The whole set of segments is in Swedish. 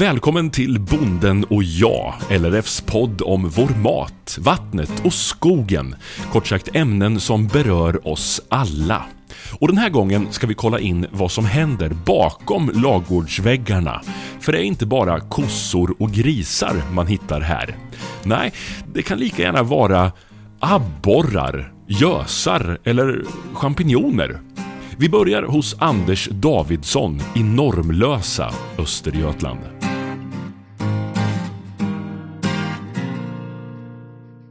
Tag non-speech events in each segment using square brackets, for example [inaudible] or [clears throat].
Välkommen till Bonden och jag, LRFs podd om vår mat, vattnet och skogen. Kort sagt ämnen som berör oss alla. Och den här gången ska vi kolla in vad som händer bakom lagårdsväggarna. För det är inte bara kossor och grisar man hittar här. Nej, det kan lika gärna vara abborrar, gösar eller champinjoner. Vi börjar hos Anders Davidsson i Normlösa, Östergötland.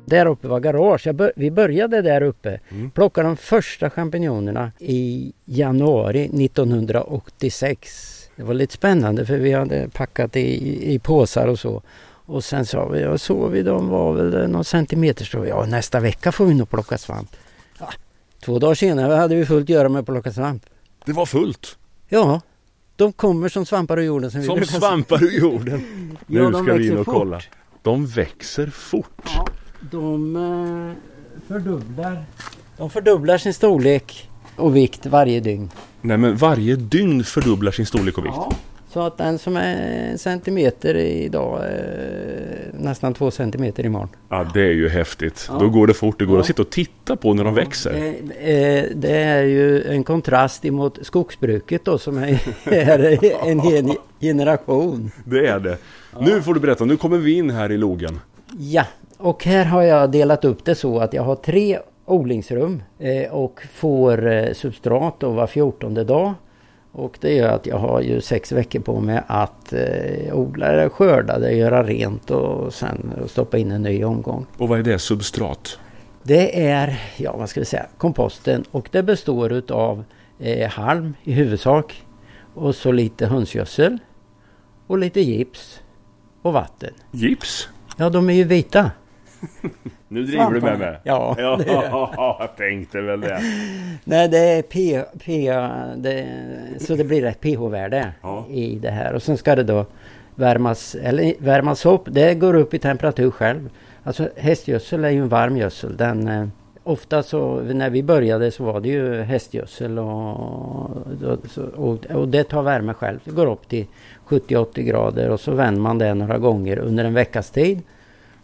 Där uppe var garage. Bör, vi började där uppe. Mm. Plockade de första champinjonerna i januari 1986. Det var lite spännande för vi hade packat i, i påsar och så. Och sen sa vi, ja, såg vi de var väl någon centimeter stora. Ja nästa vecka får vi nog plocka svamp. Ja, två dagar senare hade vi fullt göra med att plocka svamp. Det var fullt? Ja. De kommer som svampar ur jorden. Som, som svampar ur jorden? nu ja, ska vi in och fort. kolla. De växer fort. Ja, de eh, fördubblar, de fördubblar sin storlek och vikt varje dygn. Nej men varje dygn fördubblar sin storlek och vikt? Ja. Så att den som är en centimeter idag är nästan två centimeter imorgon. Ja det är ju häftigt. Ja. Då går det fort. Det går ja. att sitta och titta på när de växer. Det, det är ju en kontrast emot skogsbruket då som är, [laughs] en hel generation. Det är det. Ja. Nu får du berätta. Nu kommer vi in här i logen. Ja, och här har jag delat upp det så att jag har tre odlingsrum eh, och får eh, substrat var fjortonde dag. Och det gör att jag har ju sex veckor på mig att eh, odla det, skörda det, göra rent och sen stoppa in en ny omgång. Och vad är det, substrat? Det är, ja vad ska vi säga, komposten och det består utav eh, halm i huvudsak och så lite hönsgödsel och lite gips och vatten. Gips? Ja, de är ju vita. [laughs] nu driver du med mig. Ja, ja [laughs] jag tänkte väl det. Nej, det är P, P det, så det blir ett pH-värde ja. i det här. Och sen ska det då värmas, eller värmas upp. Det går upp i temperatur själv. Alltså hästgödsel är ju en varm gödsel. Den, eh, ofta så när vi började så var det ju hästgödsel och, och, och det tar värme själv. Det går upp till 70-80 grader och så vänder man det några gånger under en veckas tid.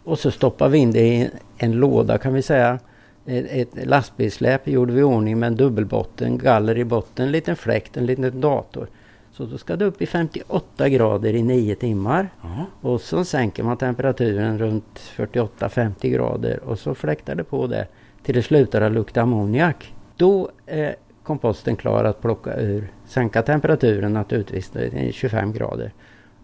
Och så stoppar vi in det i en låda kan vi säga. Ett, ett lastbilssläp gjorde vi i ordning med en dubbelbotten, galler i botten, en liten fläkt, en liten dator. Så då ska det upp i 58 grader i 9 timmar. Aha. Och så sänker man temperaturen runt 48-50 grader och så fläktar det på det till det slutar att lukta ammoniak. Då är komposten klar att plocka ur, sänka temperaturen naturligtvis till 25 grader.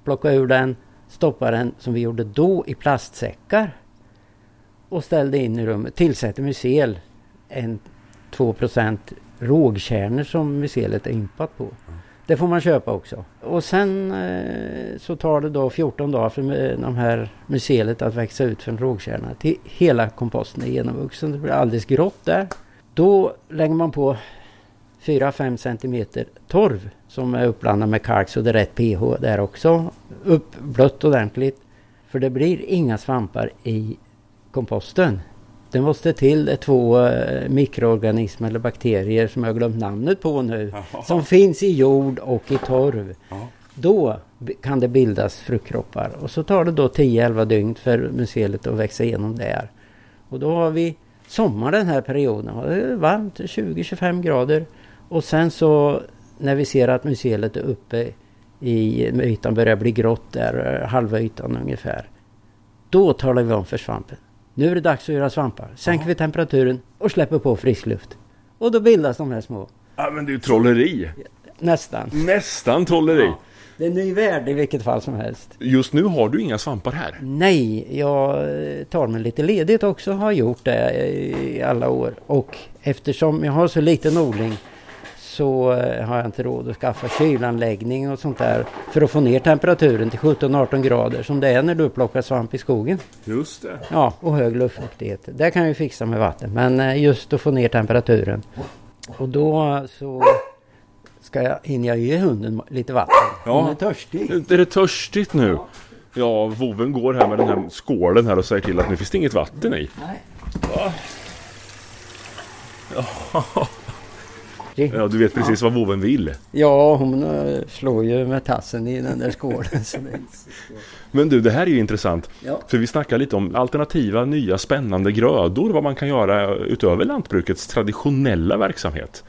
Plocka ur den, stoppa den som vi gjorde då i plastsäckar och ställde in i rummet. Tillsätter mycel, en 2% rågkärnor som mycelet är impat på. Det får man köpa också. Och sen eh, så tar det då 14 dagar för de här mycelet att växa ut från rågkärnorna till hela komposten är genomvuxen. Det blir alldeles grått där. Då lägger man på 4-5 cm torv som är uppblandad med kalk så det är rätt pH där också. Uppblött ordentligt. För det blir inga svampar i komposten. Det måste till två eh, mikroorganismer eller bakterier som jag glömt namnet på nu. Aha. Som finns i jord och i torv. Aha. Då kan det bildas fruktkroppar. Och så tar det då 10-11 dygn för mycelet att växa igenom där. Och då har vi sommar den här perioden. Det är varmt, 20-25 grader. Och sen så när vi ser att mycelet är uppe i ytan börjar bli grått där, halva ytan ungefär. Då talar vi om för svampen. Nu är det dags att göra svampar. Sänker vi temperaturen och släpper på frisk luft. Och då bildas de här små. Ja men det är ju trolleri. Nästan. Nästan trolleri. Ja. Det är en ny värld i vilket fall som helst. Just nu har du inga svampar här? Nej, jag tar mig lite ledigt också. Har gjort det i alla år. Och eftersom jag har så liten odling så eh, har jag inte råd att skaffa kylanläggning och sånt där för att få ner temperaturen till 17-18 grader som det är när du plockar svamp i skogen. Just det. Ja, och hög luftfuktighet. Det kan jag fixa med vatten men eh, just att få ner temperaturen. Och då så ska jag, hinner jag ge hunden lite vatten. Ja. Hon är törstig. Är det törstigt nu? Ja, voven går här med den här skålen här och säger till att nu finns det inget vatten i. Nej. Ja. Artig. Ja, du vet precis vad voven vill. Ja, hon eh, slår ju med tassen i den där skålen. Men du, det här är ju intressant. ja. För vi snackar lite om alternativa, nya, spännande grödor. Vad man kan göra utöver lantbrukets traditionella verksamhet.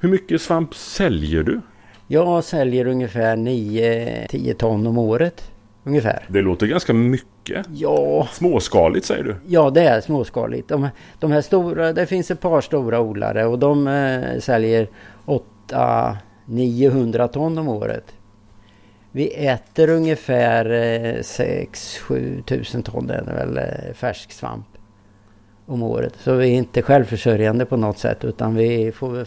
Hur mycket svamp säljer du? Jag säljer ungefär 9-10 ton om året. Ungefär. Det låter ganska mycket. Ja, Småskaligt säger du? ja det är småskaligt. De, de här stora, det finns ett par stora odlare och de eh, säljer 800-900 ton om året. Vi äter ungefär eh, 6-7 tusen ton det är väl eh, färsk svamp om året. Så vi är inte självförsörjande på något sätt utan vi får väl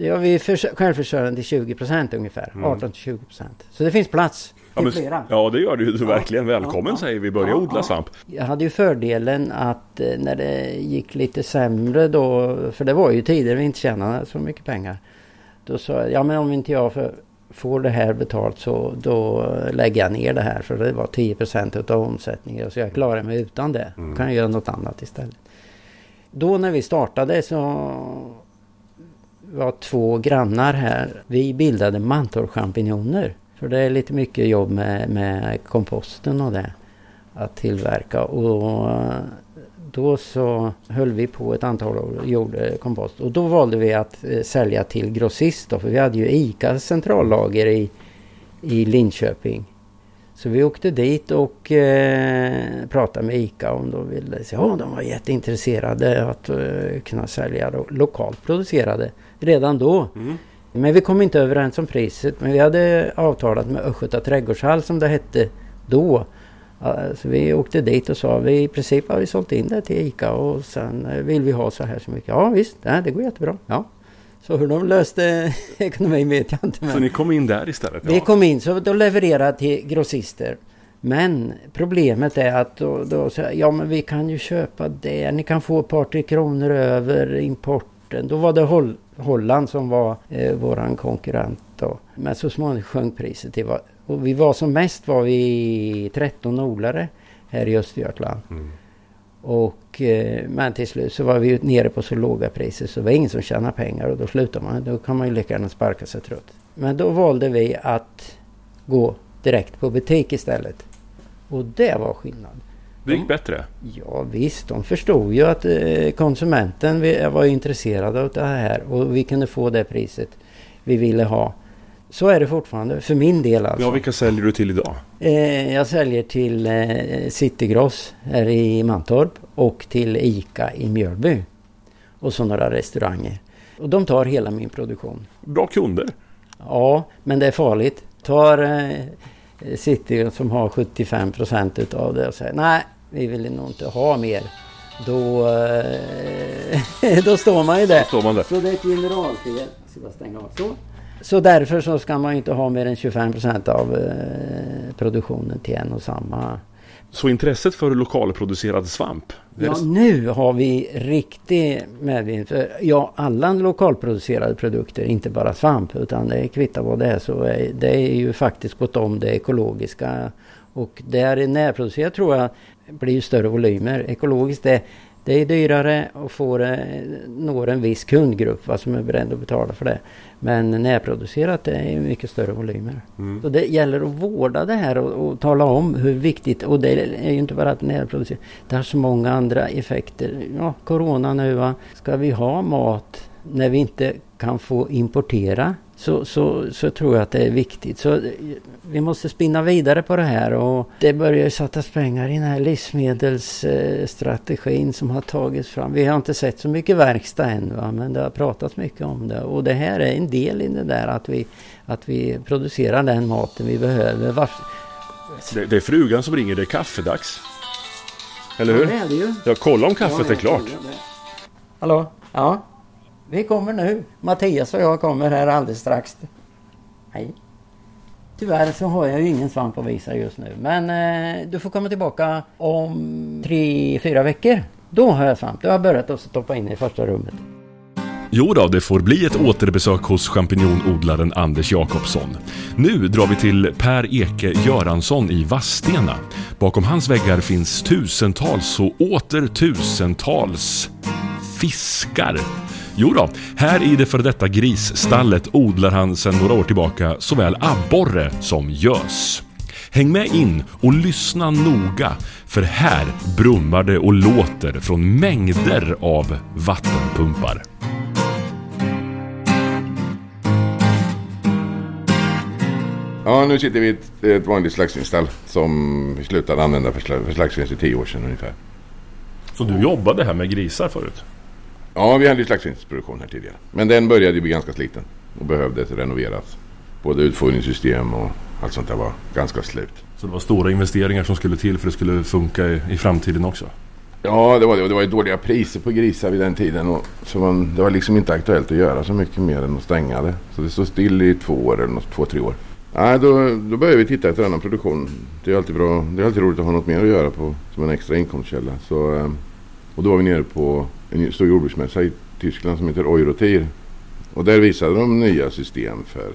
fram Ja, vi är förs- självförsörjande till 20 procent ungefär. Mm. 18-20 procent. Så det finns plats Ja, till men, flera. ja, det gör du Ja. verkligen. Välkommen Ja, säger vi. Börja Ja, odla svamp. Jag hade ju fördelen att eh, när det gick lite sämre då, för det var ju tider vi inte tjänade så mycket pengar. Då sa jag, ja men om inte jag för, får det här betalt så då lägger jag ner det här för det var 10 procent av omsättningen. Så jag klarar mig utan det. Mm. kan jag göra något annat istället. Då när vi startade så var två grannar här. Vi bildade mantorchampinjoner. För det är lite mycket jobb med, med komposten och det. Att tillverka. Och eh, då så höll vi på ett antal år och gjorde kompost. Och då valde vi att eh, sälja till grossist då, För vi hade ju ICAs centrallager i, i Linköping. Så vi åkte dit och eh, pratade med ICA om de ville. Ja, de var jätteintresserade att eh, kunna sälja då, lokalt producerade redan då. Mm. Men vi kom inte överens om priset. Men vi hade avtalat med Östgöta trädgårdshall som det hette då. Ja, Så vi åkte dit och sa vi i princip har vi sålt in det till ICA och sen eh, vill vi ha så här så mycket. Ja visst, nej, det går jättebra. Ja. Så hur de löste [laughs] ekonomin vet jag inte. Men... Så ni kom in där istället? Vi kom in så då levererade till grossister. Men problemet är att då, då så, ja men vi kan ju köpa det. Ni kan få ett par tre kronor över importen. Då var det Holland som var eh, våran konkurrent då. Men så småningom sjönk priset. till och vi var som mest var vi 13 odlare här i Östergötland. Mm. Och, eh, men till slut så var vi nere på så låga priser så det var ingen som tjänade pengar och då slutar man. Då kan man ju lika gärna sparka sig trött. Men då valde vi att gå direkt på butik istället. Och det var skillnad. Det gick bättre? Ja visst, de förstod ju att eh, konsumenten var intresserad av det här och vi kunde få det priset vi ville ha. Så är det fortfarande, för min del alltså. Ja, vilka säljer du till idag? Eh, jag säljer till eh, Citygross här i Mantorp och till ICA i Mjölby. Och så några restauranger. Och de tar hela min produktion. Bra kunder. Ja, men det är farligt. Tar City som har 75 procent utav det och säger nej, vi vill nog inte ha mer. Då, eh, [laughs] då står man ju där. Står man där. Så det är ett generalfel. Jag ska bara stänga av. Så. så därför så ska man inte ha mer än 25 procent av eh, produktionen till en och samma. Så intresset för lokalproducerad svamp? är Ja, det- nu har vi riktig medvind. för Ja, alla lokalproducerade produkter, inte bara svamp, utan det kvittar vad det är, så är, det är ju faktiskt gått om det ekologiska. Och där är närproducerat tror jag blir ju större volymer. Ekologiskt det, det är dyrare och får, når en viss kundgrupp va, som är beredd att betala för det. Men närproducerat det är mycket större volymer. Mm. Så det gäller att vårda det här och, och tala om hur viktigt, och det är ju inte bara att närproducera, det har så många andra effekter. Ja, Corona nu va, ska vi ha mat när vi inte kan få importera så, så, så tror jag att det är viktigt. Så eh, vi måste spinna vidare på det här och det börjar ju sättas pengar i den här livsmedelsstrategin som har tagits fram. Vi har inte sett så mycket verkstad än va? men det har pratats mycket om det och det här är en del i det där att vi, att vi producerar den maten vi behöver. Var... Det, det är frugan som ringer, det är kaffedags. Eller hur? Ja, det är det ju. Ja, kolla om kaffet Ja, är klart. Hallå? Ja? Vi kommer nu. Mattias och jag kommer här alldeles strax. Hej. Tyvärr så har jag ju ingen svamp att visa just nu. Men eh, du får komma tillbaka om tre, fyra veckor. Då har jag svamp. Då har jag börjat att stoppa in i första rummet. Jo då, det får bli ett återbesök hos champinjonodlaren Anders Jakobsson. Nu drar vi till Per Eke Göransson i Vadstena. Bakom hans väggar finns tusentals och åter tusentals fiskar? Jo då, här i det före detta grisstallet odlar han sedan några år tillbaka såväl abborre som gös. Häng med in och lyssna noga, för här brummar det och låter från mängder av vattenpumpar. Ja, nu sitter vi i ett, ett vanligt slaktsvinstall som vi slutade använda för, för slaktsvinst i tio år sedan ungefär. Så du jobbade här med grisar förut? Ja, vi hade ju slaktsvinsproduktion här tidigare. Men den började bli ganska sliten och behövde renoveras. Både utfodringssystem och allt sånt där var ganska slut. Så det var stora investeringar som skulle till för att det skulle funka i, i framtiden också? Ja, det var det. Och det var ju dåliga priser på grisar vid den tiden. Och så man, det var liksom inte aktuellt att göra så mycket mer än att stänga det. Så det stod still i två år eller något, två, tre år. Ja, då, då började vi titta efter annan produktion. Det är alltid bra. Det är alltid roligt att ha något mer att göra på som en extra inkomstkälla. Så, eh, och då var vi nere på en stor jordbruksmässa i Tyskland som heter Eurotir. Och där visade de nya system för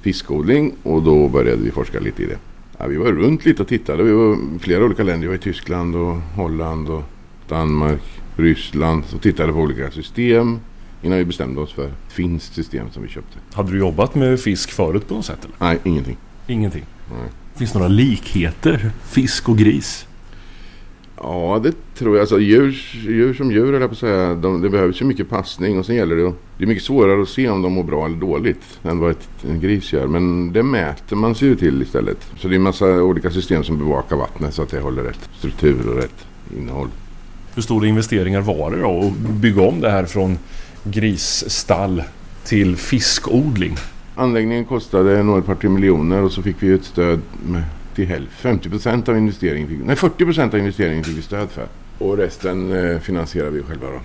fiskodling och då började vi forska lite i det. Ja, vi var runt lite och tittade. Vi var i flera olika länder. Vi var i Tyskland och Holland och Danmark, Ryssland och tittade på olika system innan vi bestämde oss för ett finskt system som vi köpte. Hade du jobbat med fisk förut på något sätt? Eller? Nej, ingenting. Ingenting? Nej. Finns det några likheter? Fisk och gris? Ja, det tror jag. Alltså, djur, djur som djur, eller på att säga, de, det behövs ju mycket passning och sen gäller det att, Det är mycket svårare att se om de mår bra eller dåligt än vad ett, en gris gör. Men det mäter man sig ju till istället. Så det är en massa olika system som bevakar vattnet så att det håller rätt struktur och rätt innehåll. Hur stora investeringar var det då att bygga om det här från grisstall till fiskodling? Anläggningen kostade några par miljoner och så fick vi ett stöd med till hälften. 50 procent av investeringen fick, nej 40 procent av investeringen fick vi stöd för. Och resten eh, finansierar vi själva då.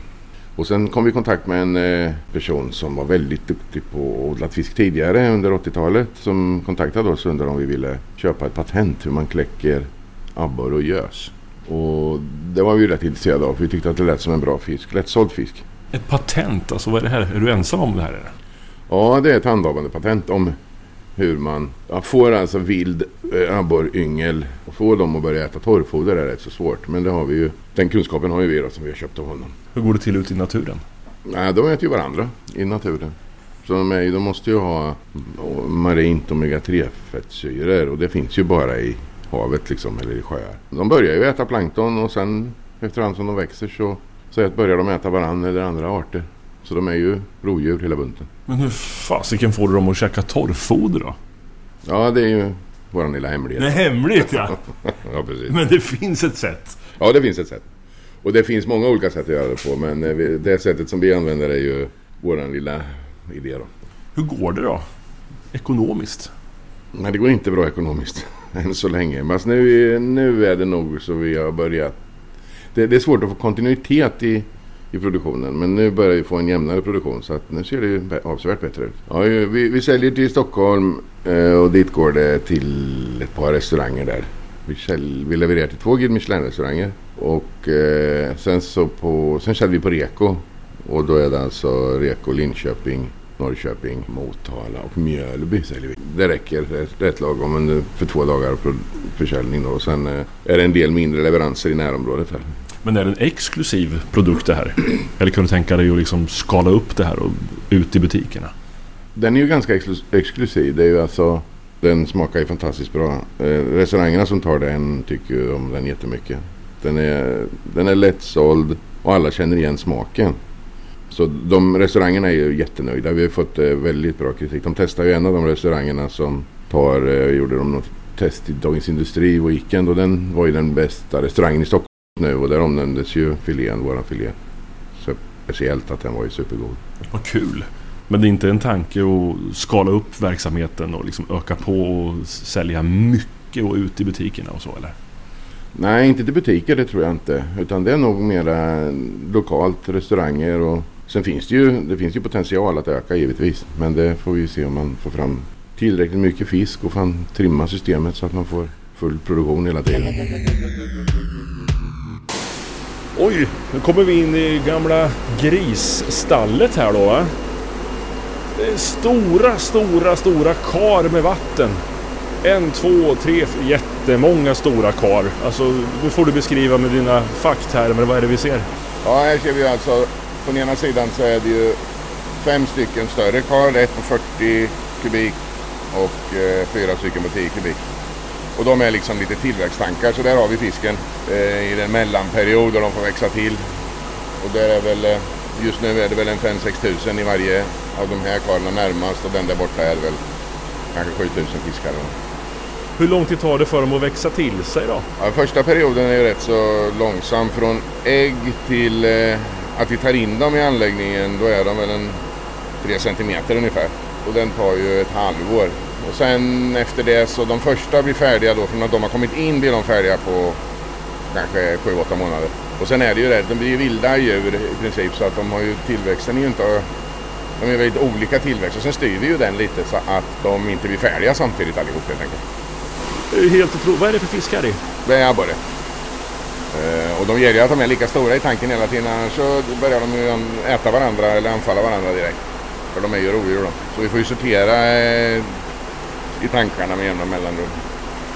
Och sen kom vi i kontakt med en eh, person som var väldigt duktig på att odla fisk tidigare under 80-talet. Som kontaktade oss och undrade om vi ville köpa ett patent hur man kläcker abborre och gös. Och det var vi rätt intresserade av för vi tyckte att det lät som en bra fisk, lättsåld fisk. Ett patent? Alltså vad är det här? Är du ensam om det här? Eller? Ja, det är ett handhavande patent om hur man ja, får alltså vild eh, abborryngel och får dem att börja äta torrfoder är rätt så svårt. Men det har vi ju, den kunskapen har ju vi då som vi har köpt av honom. Hur går det till ute i naturen? Nej, de äter ju varandra i naturen. Så de, är, de måste ju ha marint omega-3 fettsyror och det finns ju bara i havet liksom eller i sjöar. De börjar ju äta plankton och sen efterhand som de växer så, så börjar de äta varandra eller andra arter. Så de är ju rovdjur hela bunten. Men hur fasiken får du dem att käka torrfoder då? Ja, det är ju vår lilla hemlighet. Det är hemligt ja. [laughs] ja, precis. Men det finns ett sätt. Ja, det finns ett sätt. Och det finns många olika sätt att göra det på. Men eh, det sättet som vi använder är ju vår lilla idé då. Hur går det då? Ekonomiskt? Nej, det går inte bra ekonomiskt. [laughs] Än så länge. Men nu, nu är det nog så vi har börjat. Det, det är svårt att få kontinuitet i i produktionen. Men nu börjar vi få en jämnare produktion så att nu ser det avsevärt bättre ut. Ja, vi, vi säljer till Stockholm eh, och dit går det till ett par restauranger där. Vi, käll, vi levererar till två Guide Michelin-restauranger. Och eh, sen, så på, sen säljer vi på Reko. Och då är det alltså Reko Linköping, Norrköping, Motala och Mjölby säljer vi. Det räcker rätt lagom för två dagar försäljning. Då. Och sen eh, är det en del mindre leveranser i närområdet här. Men är det en exklusiv produkt det här? Eller kan du tänka dig att liksom skala upp det här och ut i butikerna? Den är ju ganska exklusiv. Det är ju alltså, den smakar ju fantastiskt bra. Eh, restaurangerna som tar den tycker om den jättemycket. Den är, den är lättsåld och alla känner igen smaken. Så de restaurangerna är ju jättenöjda. Vi har fått eh, väldigt bra kritik. De testar ju en av de restaurangerna som tar, eh, gjorde de något test i Dagens Industri i Weekend och den var ju den bästa restaurangen i Stockholm nu och där omnämndes ju filén, våran filé. Så speciellt att den var ju supergod. Vad kul! Men det är inte en tanke att skala upp verksamheten och liksom öka på och sälja mycket och ut i butikerna och så eller? Nej, inte till butiker det tror jag inte. Utan det är nog mera lokalt, restauranger och sen finns det ju, det finns ju potential att öka givetvis. Men det får vi se om man får fram tillräckligt mycket fisk och kan trimma systemet så att man får full produktion hela tiden. Oj, nu kommer vi in i gamla grisstallet här då va? Det är stora, stora, stora kar med vatten. En, två, tre, jättemånga stora kar. Alltså, nu får du beskriva med dina facktermer, vad är det vi ser? Ja, här ser vi alltså på den ena sidan så är det ju fem stycken större kar, ett på 40 kubik och eh, fyra stycken på 10 kubik. Och de är liksom lite tillväxttankar så där har vi fisken eh, i den mellanperiod då de får växa till. Och där är väl, eh, just nu är det väl en 5-6 tusen i varje av de här karlarna närmast och den där borta är väl kanske 7 tusen fiskar. Hur lång tid tar det för dem att växa till sig då? Ja, första perioden är ju rätt så långsam. Från ägg till eh, att vi tar in dem i anläggningen då är de väl en 3 centimeter ungefär. Och den tar ju ett halvår. Och sen efter det så de första blir färdiga då, från att de har kommit in blir de färdiga på kanske 7-8 månader. Och sen är det ju det, de blir ju vilda djur i princip så att de har ju tillväxten är ju inte de är väldigt olika tillväxt och sen styr vi ju den lite så att de inte blir färdiga samtidigt allihop helt enkelt. Det är ju helt otroligt. Vad är det för fiskar i? Det är abborre. Eh, och de gäller ju att de är lika stora i tanken hela tiden annars så börjar de ju äta varandra eller anfalla varandra direkt. För de är ju rovdjur då. Så vi får ju sortera eh, i tankarna med jämna mellanrum.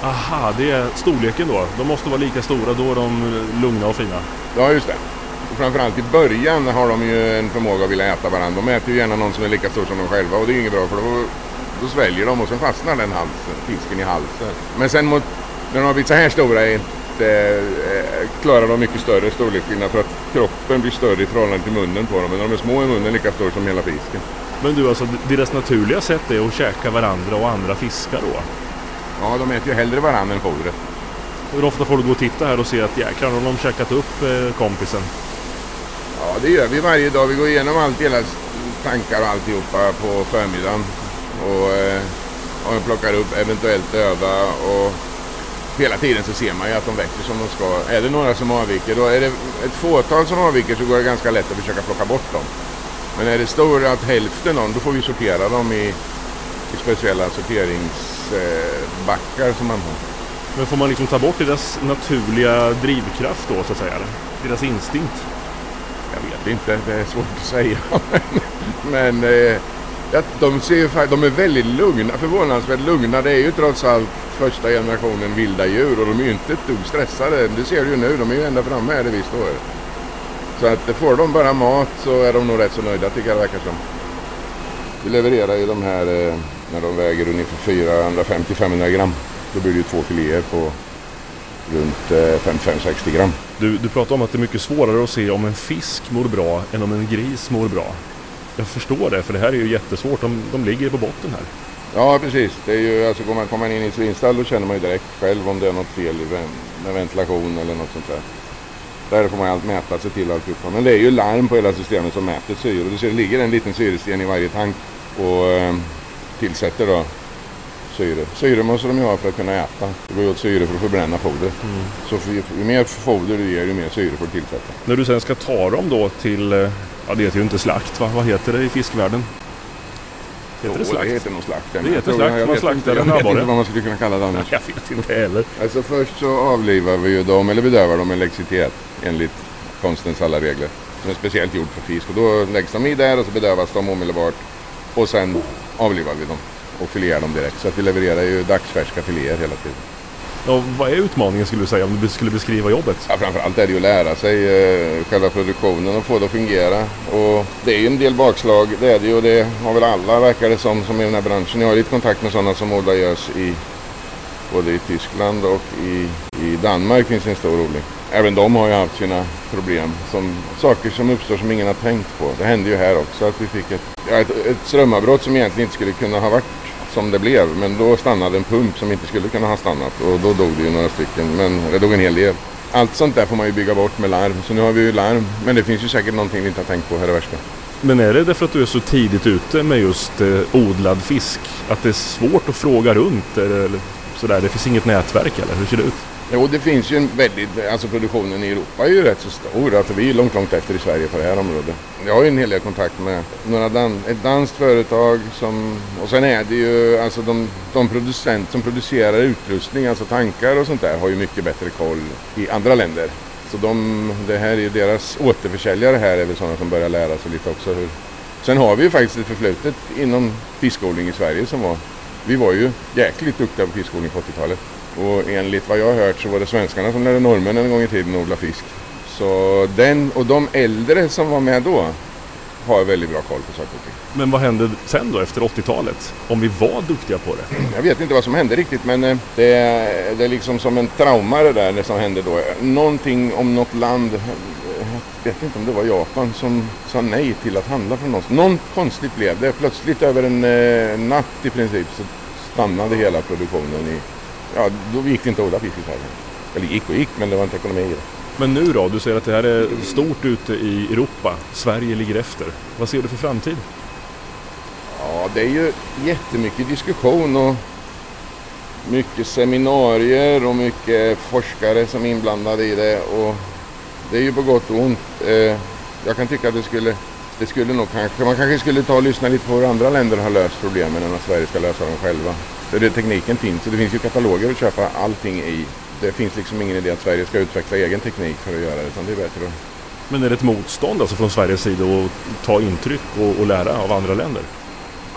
Aha, det är storleken då. De måste vara lika stora, då är de lugna och fina. Ja, just det. Och framförallt i början har de ju en förmåga att vilja äta varandra. De äter ju gärna någon som är lika stor som de själva och det är ju inget bra för då, då sväljer de och sen fastnar den halsen, fisken i halsen. Men sen mot, när de har blivit så här stora inte, eh, klarar de mycket större storleksskillnad för att kroppen blir större i förhållande till munnen på dem. Men de är små är munnen lika stor som hela fisken. Men du, alltså deras naturliga sätt är att käka varandra och andra fiskar då? Ja, de äter ju hellre varandra än fodret. Hur ofta får du gå och titta här och se att jäklar har de käkat upp eh, kompisen? Ja, det gör vi varje dag. Vi går igenom allt, hela tankar och alltihopa på förmiddagen. Och, eh, och plockar upp eventuellt döda och hela tiden så ser man ju att de växer som de ska. Är det några som avviker, då är det ett fåtal som avviker så går det ganska lätt att försöka plocka bort dem. Men är det stor att hälften av dem, då får vi sortera dem i, i speciella sorteringsbackar eh, som man har. Men får man liksom ta bort deras naturliga drivkraft då så att säga? Deras instinkt? Jag vet inte, det är svårt att säga. [laughs] men eh, de, ser, de är väldigt lugna, förvånansvärt lugna. Det är ju trots allt första generationen vilda djur och de är ju inte ett dugg stressade. Det ser du ju nu, de är ju ända framme här där vi står. Så att får de bara mat så är de nog rätt så nöjda tycker jag det verkar som. Vi levererar ju de här eh, när de väger ungefär 450-500 gram. Då blir det ju två filéer på runt 55-60 eh, gram. Du, du pratar om att det är mycket svårare att se om en fisk mår bra än om en gris mår bra. Jag förstår det, för det här är ju jättesvårt. De, de ligger på botten här. Ja, precis. Det är ju, alltså, går man, kommer man in i ett svinstall då känner man ju direkt själv om det är något fel med ventilation eller något sånt där. Där får man allt mäta sig till alltihopa. Men det är ju larm på hela systemet som mäter syre. Du ser, det ligger en liten syresten i varje tank och eh, tillsätter då syre. Syre måste de ju ha för att kunna äta. Det går ju åt syre för att förbränna foder. Mm. Så för, ju mer foder du ger, ju mer syre får du tillsätta. När du sen ska ta dem då till, eh, ja det heter ju inte slakt va? Vad heter det i fiskvärlden? Heter jo, det slakt? det heter nog slakt. Det heter slakt, man slaktar en abborre. Jag vet inte vad man skulle kunna kalla det annars. [laughs] Jag vet inte heller. Alltså först så avlivar vi ju dem, eller bedövar dem med elektricitet enligt konstens alla regler. Som är speciellt gjord för fisk. Och då läggs de i där och så bedövas de omedelbart. Och sen avlivar vi dem och filerar dem direkt. Så att vi levererar ju dagsfärska filéer hela tiden. Ja, vad är utmaningen skulle du säga om du skulle beskriva jobbet? Ja, framförallt är det ju att lära sig eh, själva produktionen och få det att fungera. Och det är ju en del bakslag, det är det ju och det har väl alla verkar det som, som i den här branschen. Jag har lite kontakt med sådana som odlar görs i både i Tyskland och i, i Danmark finns en stor odling. Även de har ju haft sina problem. Som, saker som uppstår som ingen har tänkt på. Det hände ju här också att vi fick ett, ja, ett, ett strömavbrott som egentligen inte skulle kunna ha varit som det blev. Men då stannade en pump som inte skulle kunna ha stannat och då dog det ju några stycken. Men det dog en hel del. Allt sånt där får man ju bygga bort med larm. Så nu har vi ju larm. Men det finns ju säkert någonting vi inte har tänkt på här det värsta. Men är det därför att du är så tidigt ute med just eh, odlad fisk? Att det är svårt att fråga runt? Eller sådär? Det finns inget nätverk eller hur ser det ut? Jo, det finns ju en väldigt, alltså produktionen i Europa är ju rätt så stor. Alltså vi är långt, långt efter i Sverige på det här området. Jag har ju en hel del kontakt med några dan ett danskt företag som, och sen är det ju, alltså de, de producenter som producerar utrustning, alltså tankar och sånt där, har ju mycket bättre koll i andra länder. Så de, det här är ju deras återförsäljare här är väl sådana som börjar lära sig lite också hur. Sen har vi ju faktiskt ett förflutet inom fiskodling i Sverige som var, vi var ju jäkligt duktiga på fiskodling på 80-talet. Och enligt vad jag har hört så var det svenskarna som lärde norrmännen en gång i tiden odla fisk. Så den och de äldre som var med då har väldigt bra koll på saker och ting. Men vad hände sen då efter 80-talet? Om vi var duktiga på det? Jag vet inte vad som hände riktigt men eh, det är, det är liksom som en trauma det där det som hände då. Någonting om något land, jag vet inte om det var Japan som sa nej till att handla från oss. Någon konstigt blev det. Plötsligt över en eh, natt i princip så stannade hela produktionen i... Ja, då gick det inte att odla fisk i Sverige. Eller gick och gick men det var inte ekonomi i det. Men nu då? Du säger att det här är stort ute i Europa. Sverige ligger efter. Vad ser du för framtid? Ja, det är ju jättemycket diskussion och mycket seminarier och mycket forskare som är inblandade i det. Och det är ju på gott och ont. Eh, jag kan tycka att det skulle, det skulle nog kanske, man kanske skulle ta och lyssna lite på hur andra länder har löst problemen än att Sverige ska lösa dem själva. För det, tekniken finns och det finns ju kataloger att köpa allting i. Det finns liksom ingen idé att Sverige ska utveckla egen teknik för att göra det utan det är bättre att Men är det ett motstånd alltså från Sveriges sida att ta intryck och, och lära av andra länder?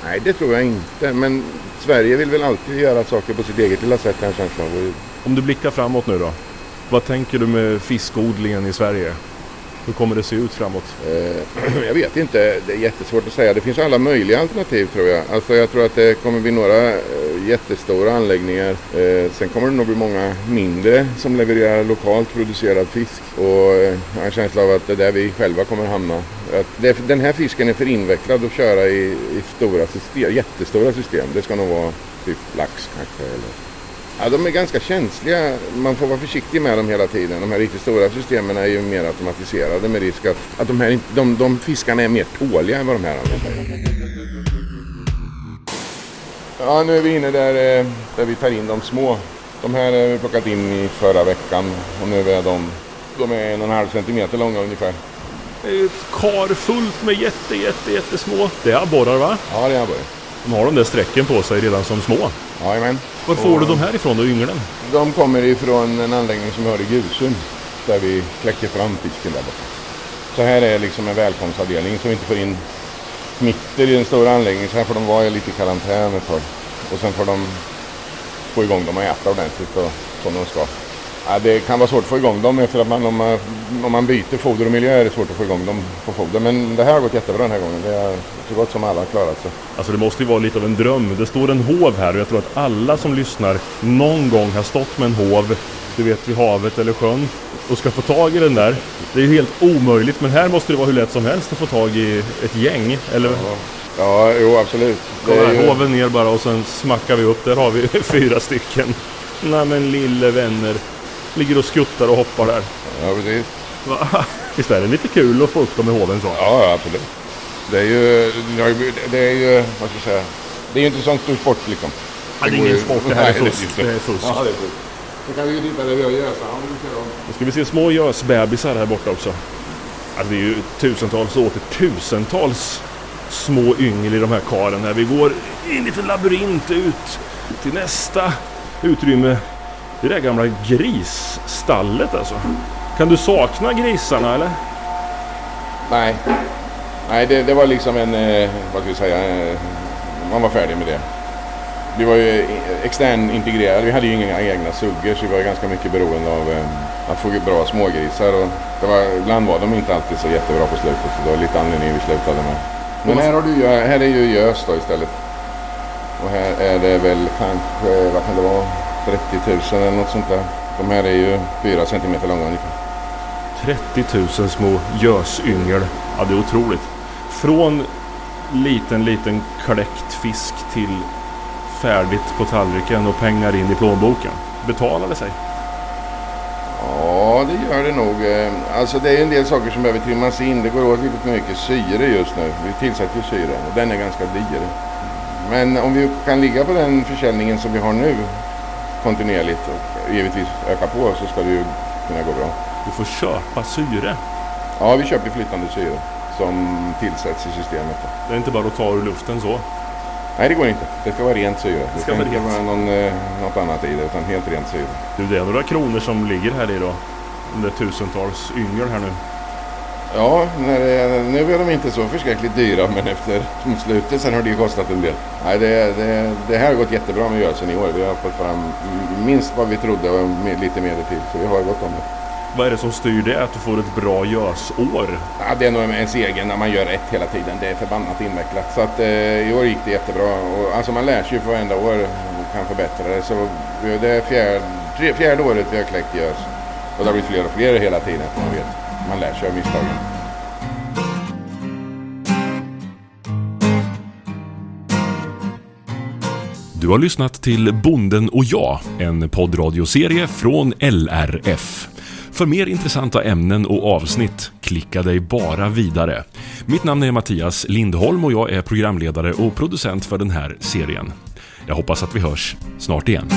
Nej, det tror jag inte. Men Sverige vill väl alltid göra saker på sitt eget lilla sätt, en känsla av. Om du blickar framåt nu då? Vad tänker du med fiskodlingen i Sverige? Hur kommer det se ut framåt? Eh, [clears throat] jag vet inte. Det är jättesvårt att säga. Det finns alla möjliga alternativ tror jag. Alltså jag tror att det kommer bli några eh, jättestora anläggningar. Eh, sen kommer det nog bli många mindre som levererar lokalt producerad fisk. Och eh, jag har en känsla av att det är där vi själva kommer hamna. Att det, den här fisken är för invecklad att köra i, i stora system, jättestora system. Det ska nog vara typ lax kanske. Eller Ja, de är ganska känsliga. Man får vara försiktig med dem hela tiden. De här riktigt stora systemen är ju mer automatiserade med risk att, att de, här, de, de fiskarna är mer tåliga än vad de här andra Ja, nu är vi inne där, eh, där vi tar in de små. De här har vi plockat in i förra veckan och nu är de, de är en och en halv centimeter långa ungefär. Det är ett kar fullt med jätte, jätte, jättesmå. Det är abborrar va? Ja, det är abborre. De har de där strecken på sig redan som små. Jajamän. Var får du de här ifrån då, ynglen? De kommer ifrån en anläggning som vi har i Gusum. Där vi kläcker fram fisken där borta. Så här är liksom en välkomstavdelning så vi inte får in smittor i den stora anläggningen. Så här får de vara lite i karantän ett tag. Och sen får de få igång dem och äta ordentligt och som de ska. Ja, det kan vara svårt att få igång dem efter att man, om, man, om man byter foder och miljö är det svårt att få igång dem på foder. Men det här har gått jättebra den här gången. Det är så gott som alla har klarat sig. Alltså det måste ju vara lite av en dröm. Det står en hov här och jag tror att alla som lyssnar någon gång har stått med en hov, du vet vid havet eller sjön och ska få tag i den där. Det är ju helt omöjligt men här måste det vara hur lätt som helst att få tag i ett gäng. Eller? Ja, ja jo absolut. Det är ju... Hoven ner bara och sen smackar vi upp. Där har vi [laughs] fyra stycken. Nej men lille vänner. Ligger och skuttar och hoppar där. Ja, precis. Va? [laughs] Visst är det lite kul att få upp dem i hoven så? Ja, ja, absolut. Det är ju, det är ju, vad ska jag säga, det är ju inte sån stor sport liksom. Ja, det är ingen sport, det här [laughs] är fusk. Det är fusk. Ja, det är fusk. Så kan vi ju titta där vi har gösar. Nu ska vi se små gösbebisar här borta också. Ja, det är ju tusentals och åter tusentals små yngel i de här karen här. Vi går in i en labyrint ut till nästa utrymme det är det gamla grisstallet alltså. Kan du sakna grisarna eller? Nej. Nej, det, det var liksom en, eh, vad ska vi säga, eh, man var färdig med det. Vi var ju extern integrerade, vi hade ju inga egna suggor så vi var ganska mycket beroende av eh, att få bra smågrisar. Och det var, ibland var de inte alltid så jättebra på slutet så det var lite anledning vi slutade med. Men här, har du, här är ju gös då istället. Och här är det väl kanske, vad kan det vara? 30 000 eller något sånt där. De här är ju 4 cm långa ungefär. 30 000 små gösyngel. Ja, det är otroligt. Från liten, liten kläckt fisk till färdigt på tallriken och pengar in i plånboken. Betalar det sig? Ja, det gör det nog. Alltså det är en del saker som behöver trimmas in. Det går åt lite för mycket syre just nu. Vi tillsätter ju syre och den är ganska dyr. Men om vi kan ligga på den försäljningen som vi har nu kontinuerligt och givetvis öka på så ska det ju kunna gå bra. Du får köpa syre? Ja, vi köper flytande syre som tillsätts i systemet. Det är inte bara att ta ur luften så? Nej, det går inte. Det ska vara rent syre. Det ska, det ska inte vara någon, eh, något annat i det, utan helt rent syre. Du, det är några kronor som ligger här i då? De där tusentals yngel här nu. Ja, det, nu är de inte så förskräckligt dyra men efter slutet sen har det ju kostat en del. Nej, det, det, det här har gått jättebra med gödseln i år. Vi har fått fram minst vad vi trodde och lite mer till. Så vi har gått om det. Vad är det som styr det? Att du får ett bra gösår? Ja, det är nog ens egen när man gör rätt hela tiden. Det är förbannat invecklat. Så att eh, i år gick det jättebra. Och, alltså man lär sig ju för varenda år och kan förbättra det. Så det är fjärde, fjärde året vi har kläckt gös. Och det har blivit fler och fler hela tiden. Man, vet man lär sig av misstagen. Du har lyssnat till Bonden och jag, en poddradioserie från LRF. För mer intressanta ämnen och avsnitt, klicka dig bara vidare. Mitt namn är Mattias Lindholm och jag är programledare och producent för den här serien. Jag hoppas att vi hörs snart igen.